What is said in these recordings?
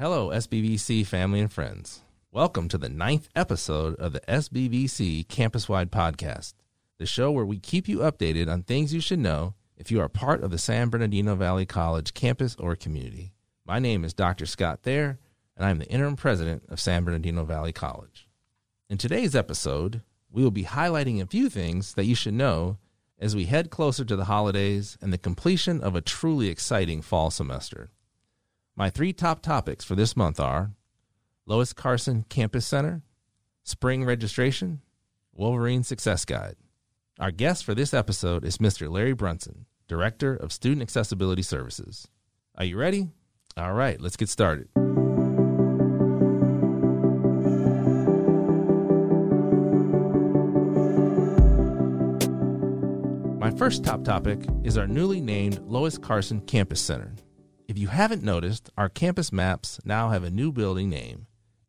Hello, SBVC family and friends. Welcome to the ninth episode of the SBVC Campus Wide Podcast, the show where we keep you updated on things you should know if you are part of the San Bernardino Valley College campus or community. My name is Dr. Scott Thayer, and I'm the interim president of San Bernardino Valley College. In today's episode, we will be highlighting a few things that you should know as we head closer to the holidays and the completion of a truly exciting fall semester. My three top topics for this month are Lois Carson Campus Center, Spring Registration, Wolverine Success Guide. Our guest for this episode is Mr. Larry Brunson, Director of Student Accessibility Services. Are you ready? All right, let's get started. My first top topic is our newly named Lois Carson Campus Center. If you haven't noticed, our campus maps now have a new building name,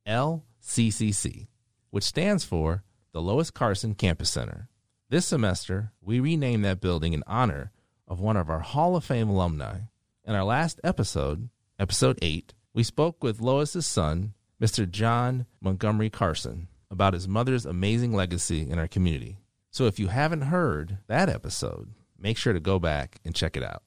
LCCC, which stands for the Lois Carson Campus Center. This semester, we renamed that building in honor of one of our Hall of Fame alumni. In our last episode, episode 8, we spoke with Lois's son, Mr. John Montgomery Carson, about his mother's amazing legacy in our community. So if you haven't heard that episode, make sure to go back and check it out.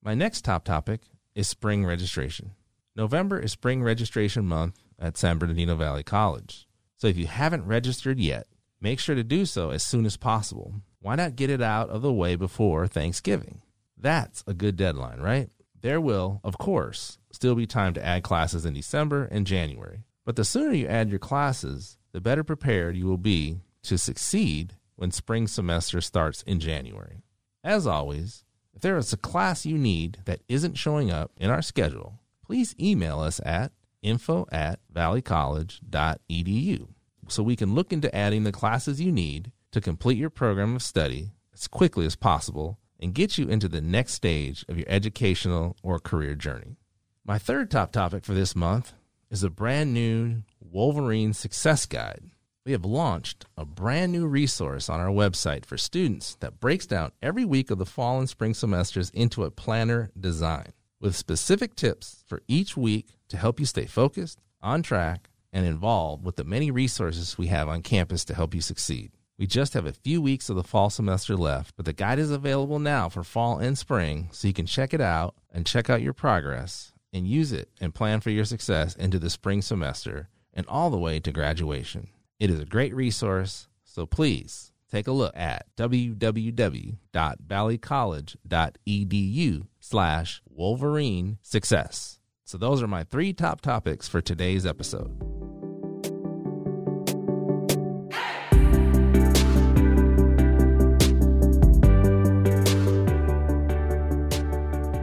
My next top topic is spring registration. November is spring registration month at San Bernardino Valley College. So if you haven't registered yet, make sure to do so as soon as possible. Why not get it out of the way before Thanksgiving? That's a good deadline, right? There will, of course, still be time to add classes in December and January. But the sooner you add your classes, the better prepared you will be to succeed when spring semester starts in January. As always, if there is a class you need that isn't showing up in our schedule, please email us at info at valleycollege.edu so we can look into adding the classes you need to complete your program of study as quickly as possible and get you into the next stage of your educational or career journey. My third top topic for this month is a brand new Wolverine Success Guide we have launched a brand new resource on our website for students that breaks down every week of the fall and spring semesters into a planner design with specific tips for each week to help you stay focused, on track, and involved with the many resources we have on campus to help you succeed. We just have a few weeks of the fall semester left, but the guide is available now for fall and spring, so you can check it out and check out your progress and use it and plan for your success into the spring semester and all the way to graduation. It is a great resource, so please take a look at www.valleycollege.edu slash Wolverine Success. So those are my three top topics for today's episode.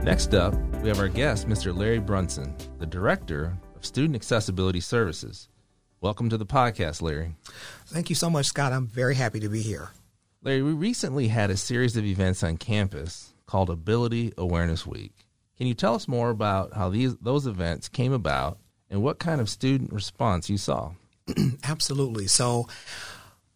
Next up, we have our guest, Mr. Larry Brunson, the Director of Student Accessibility Services. Welcome to the podcast, Larry. Thank you so much, Scott. I'm very happy to be here. Larry, we recently had a series of events on campus called Ability Awareness Week. Can you tell us more about how these those events came about and what kind of student response you saw? Absolutely. So,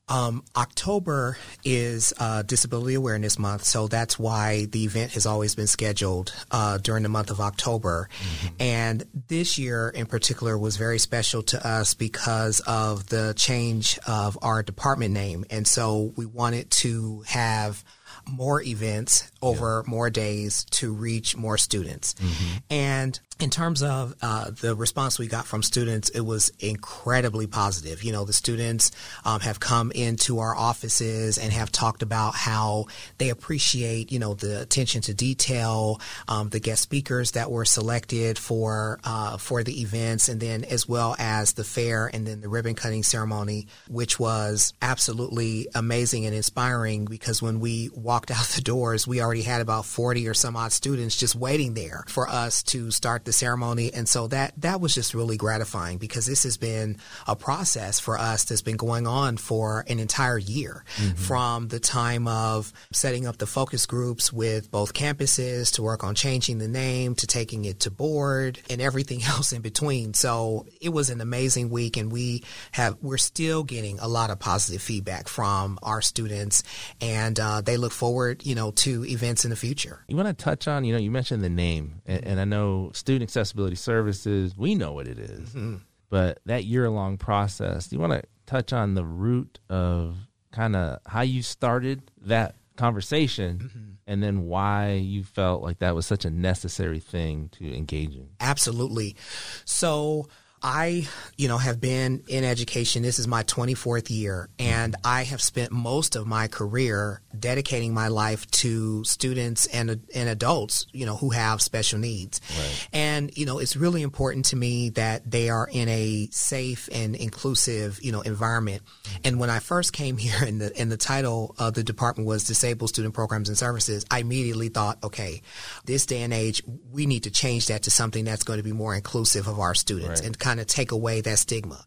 um, October is uh, Disability Awareness Month, so that's why the event has always been scheduled uh, during the month of October. Mm-hmm. And this year in particular was very special to us because of the change of our department name. And so we wanted to have more events over yeah. more days to reach more students. Mm-hmm. And in terms of uh, the response we got from students, it was incredibly positive. You know, the students um, have come into our offices and have talked about how they appreciate, you know, the attention to detail, um, the guest speakers that were selected for uh, for the events, and then as well as the fair and then the ribbon cutting ceremony, which was absolutely amazing and inspiring. Because when we walked out the doors, we already had about forty or some odd students just waiting there for us to start the ceremony. And so that, that was just really gratifying because this has been a process for us that's been going on for an entire year mm-hmm. from the time of setting up the focus groups with both campuses to work on changing the name to taking it to board and everything else in between. So it was an amazing week and we have, we're still getting a lot of positive feedback from our students and uh, they look forward, you know, to events in the future. You want to touch on, you know, you mentioned the name and, mm-hmm. and I know student accessibility services, we know what it is. Mm-hmm. But that year long process, do you want to touch on the root of kind of how you started that conversation mm-hmm. and then why you felt like that was such a necessary thing to engage in? Absolutely. So I, you know, have been in education. This is my 24th year, and I have spent most of my career dedicating my life to students and and adults, you know, who have special needs. Right. And you know, it's really important to me that they are in a safe and inclusive, you know, environment. And when I first came here, and the and the title of the department was Disabled Student Programs and Services, I immediately thought, okay, this day and age, we need to change that to something that's going to be more inclusive of our students Right. and kind of take away that stigma.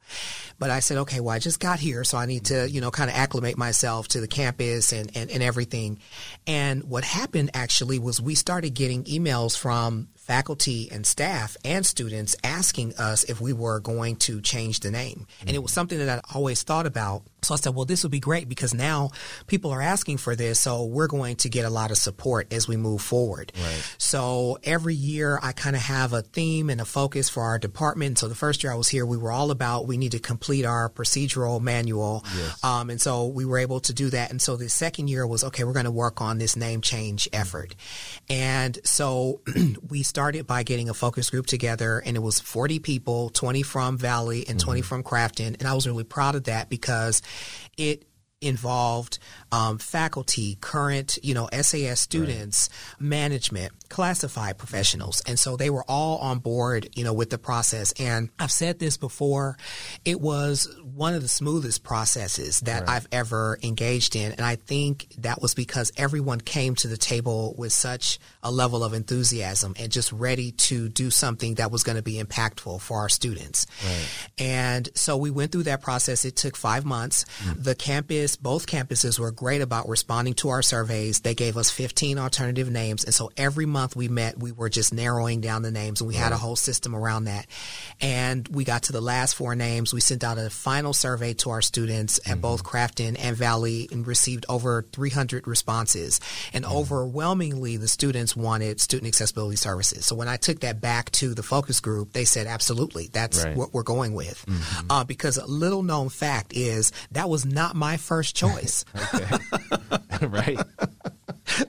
But I said, okay, well, I just got here, so I need to, you know, kind of acclimate myself to the campus and, and, and everything. And what happened actually was we started getting emails from faculty and staff and students asking us if we were going to change the name. And it was something that I always thought about. So I said, well, this would be great because now people are asking for this. So we're going to get a lot of support as we move forward. Right. So every year I kind of have a theme and a focus for our department. So the first year I was here, we were all about we need to complete our procedural manual. Yes. Um, and so we were able to do that. And so the second year was, okay, we're going to work on this name change effort. And so we started by getting a focus group together and it was 40 people, 20 from Valley and 20 mm-hmm. from Crafton. And I was really proud of that because it involved um, faculty, current, you know, SAS students, management, classified professionals. And so they were all on board, you know, with the process. And I've said this before, it was one of the smoothest processes that I've ever engaged in. And I think that was because everyone came to the table with such a level of enthusiasm and just ready to do something that was going to be impactful for our students. And so we went through that process. It took five months. The campus, both campuses were great about responding to our surveys. They gave us 15 alternative names. And so every month we met, we were just narrowing down the names and we had a whole system around that. And we got to the last four names. We sent out a final survey to our students at mm-hmm. both Crafton and Valley and received over 300 responses. And mm-hmm. overwhelmingly, the students wanted student accessibility services. So when I took that back to the focus group, they said, absolutely, that's Right. what we're going with. Mm-hmm. Uh, because a little known fact is that was not my first choice. Okay. right.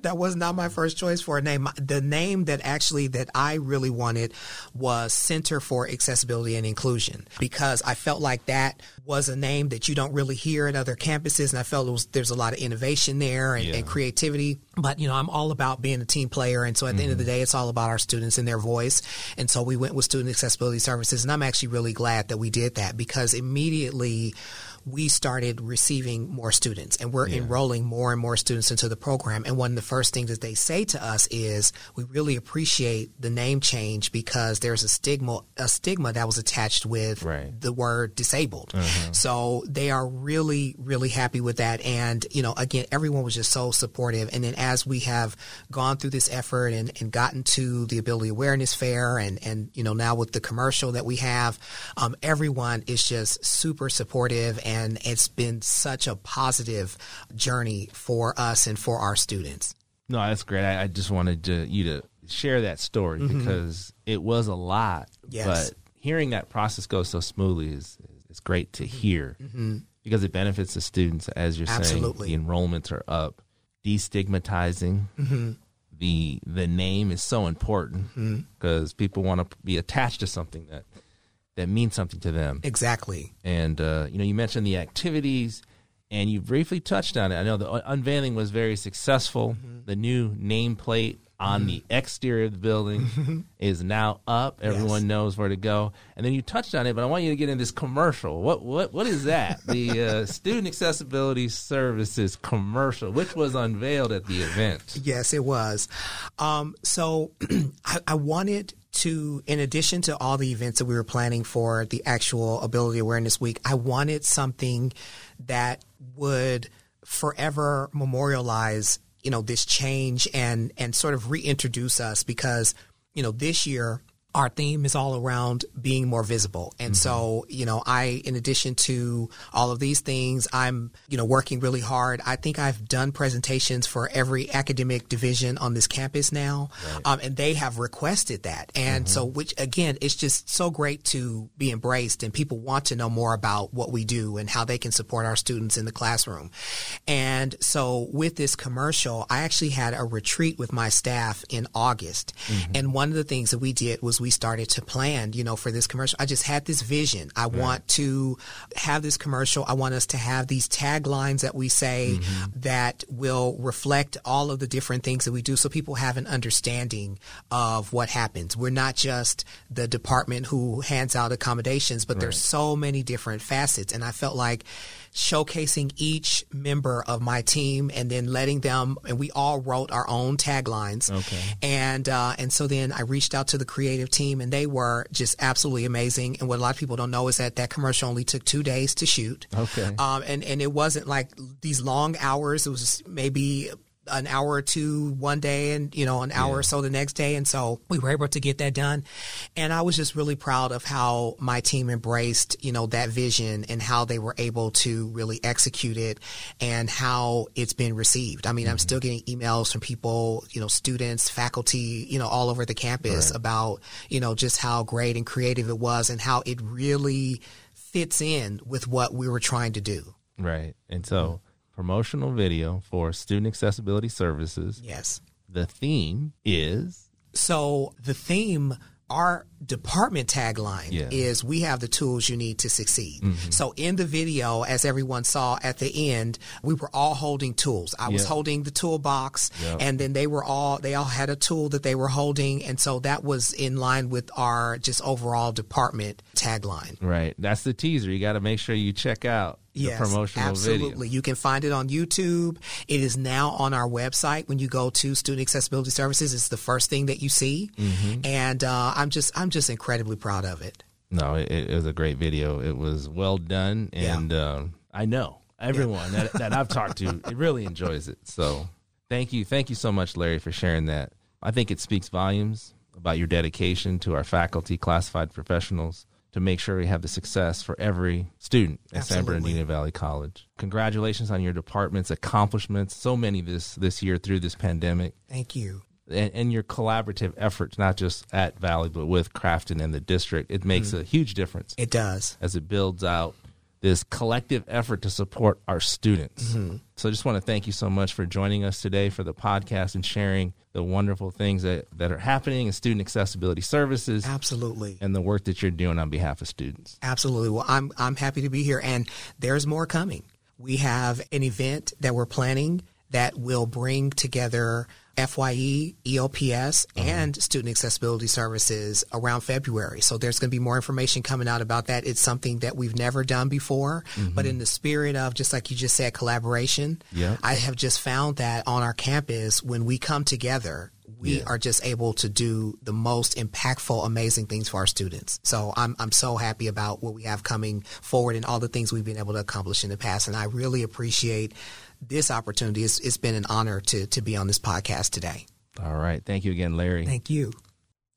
that was not my first choice for a name. The name that actually that I really wanted was Center for Accessibility and Inclusion because I felt like that was a name that you don't really hear at other campuses, and I felt it was, there's a lot of innovation there and, Yeah. and creativity. But you know, I'm all about being a team player, and so at the end of the mm-hmm. day, it's all about our students and their voice. And so we went with Student Accessibility Services, and I'm actually really glad that we did that because immediately we started receiving more students and we're enrolling more and more students into the program. And one of the first things that they say to us is, we really appreciate the name change because there's a stigma, a stigma that was attached with Right. the word disabled. So they are really, really happy with that. And, you know, again, everyone was just so supportive. And then as we have gone through this effort and, and gotten to the ability awareness fair and, and, you know, now with the commercial that we have, um, everyone is just super supportive and it's been such a positive journey for us and for our students. No, that's great. I, I just wanted to, you to share that story mm-hmm. because it was a lot. Yes. But hearing that process go so smoothly is is great to mm-hmm. hear mm-hmm. because it benefits the students. As you're Absolutely. saying, the enrollments are up. Destigmatizing the the name is so important because people want to be attached to something that that means something to them. Exactly. And uh, you know, you mentioned the activities, and you briefly touched on it. I know the unveiling was very successful. The new nameplate on the exterior of the building is now up. Everyone Yes. knows where to go. And then you touched on it, but I want you to get in this commercial. What what what is that? the uh, Student Accessibility Services commercial, which was unveiled at the event. Yes, it was. Um, so I, I wanted to, in addition to all the events that we were planning for the actual Ability Awareness Week, I wanted something that would forever memorialize, you know, this change and and sort of reintroduce us because, you know, this year our theme is all around being more visible. And mm-hmm. so, you know, I, in addition to all of these things, I'm, you know, working really hard. I think I've done presentations for every academic division on this campus now. Right. Um, and they have requested that. And mm-hmm. so, which again, it's just so great to be embraced and people want to know more about what we do and how they can support our students in the classroom. And so with this commercial, I actually had a retreat with my staff in August. Mm-hmm. And one of the things that we did was we started to plan, you know, for this commercial. I just had this vision. I want to have this commercial. I want us to have these taglines that we say mm-hmm. that will reflect all of the different things that we do so people have an understanding of what happens. We're not just the department who hands out accommodations, but right. there's so many different facets. And I felt like showcasing each member of my team and then letting them and we all wrote our own taglines. Okay. And uh, and so then I reached out to the creative team and they were just absolutely amazing. And what a lot of people don't know is that that commercial only took two days to shoot. Okay. Um, and and it wasn't like these long hours. It was maybe an hour or two one day and you know an hour yeah. or so the next day and so we were able to get that done and i was just really proud of how my team embraced you know that vision and how they were able to really execute it and how it's been received i mean mm-hmm. i'm still getting emails from people you know students faculty you know all over the campus right. about you know just how great and creative it was and how it really fits in with what we were trying to do right and so mm-hmm promotional video for student accessibility services. Yes. The theme is so the theme our department tagline yeah. is we have the tools you need to succeed. Mm-hmm. So in the video, as everyone saw at the end, we were all holding tools. I was holding the toolbox yep. and then they were all, they all had a tool that they were holding. And so that was in line with our just overall department tagline. Right. That's the teaser. You got to make sure you check out yes, promotional absolutely. Video. You can find it on YouTube. It is now on our website. When you go to Student Accessibility Services, it's the first thing that you see, mm-hmm. and uh, I'm just I'm just incredibly proud of it. No, it, it, was a great video. It was well done, and yeah. Um, I know everyone yeah. that, that I've talked to it really enjoys it. So thank you, thank you so much, Larry, for sharing that. I think it speaks volumes about your dedication to our faculty, classified professionals, to make sure we have the success for every student at Absolutely. San Bernardino Valley College. Congratulations on your department's accomplishments, so many this this year through this pandemic. Thank you. And, and your collaborative efforts, not just at Valley, but with Crafton and the district, it makes mm. a huge difference. It does. As it builds out this collective effort to support our students. Mm-hmm. So I just want to thank you so much for joining us today for the podcast and sharing the wonderful things that, that are happening in student accessibility services. Absolutely. And the work that you're doing on behalf of students. Absolutely. Well, I'm I'm happy to be here and there's more coming. We have an event that we're planning that will bring together FYE, EOPS, uh-huh. and student accessibility services around February. So there's going to be more information coming out about that. It's something that we've never done before, mm-hmm. but in the spirit of just like you just said, collaboration. Yeah. I have just found that on our campus, when we come together, we yeah. are just able to do the most impactful, amazing things for our students. So I'm I'm so happy about what we have coming forward and all the things we've been able to accomplish in the past. And I really appreciate this opportunity. It's, it's been an honor to, to be on this podcast today. All right. Thank you again, Larry. Thank you.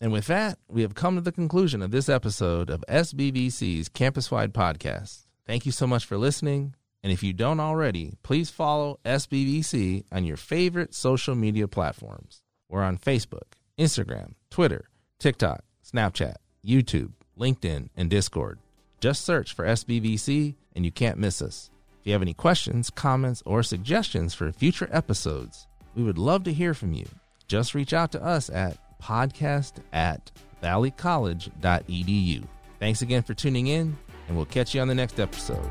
And with that, we have come to the conclusion of this episode of SBVC's Campus Wide Podcast. Thank you so much for listening. And if you don't already, please follow SBVC on your favorite social media platforms. We're on Facebook, Instagram, Twitter, TikTok, Snapchat, YouTube, LinkedIn, and Discord. Just search for SBVC and you can't miss us. If you have any questions, comments, or suggestions for future episodes, we would love to hear from you. Just reach out to us at podcast at valleycollege.edu. Thanks again for tuning in, and we'll catch you on the next episode.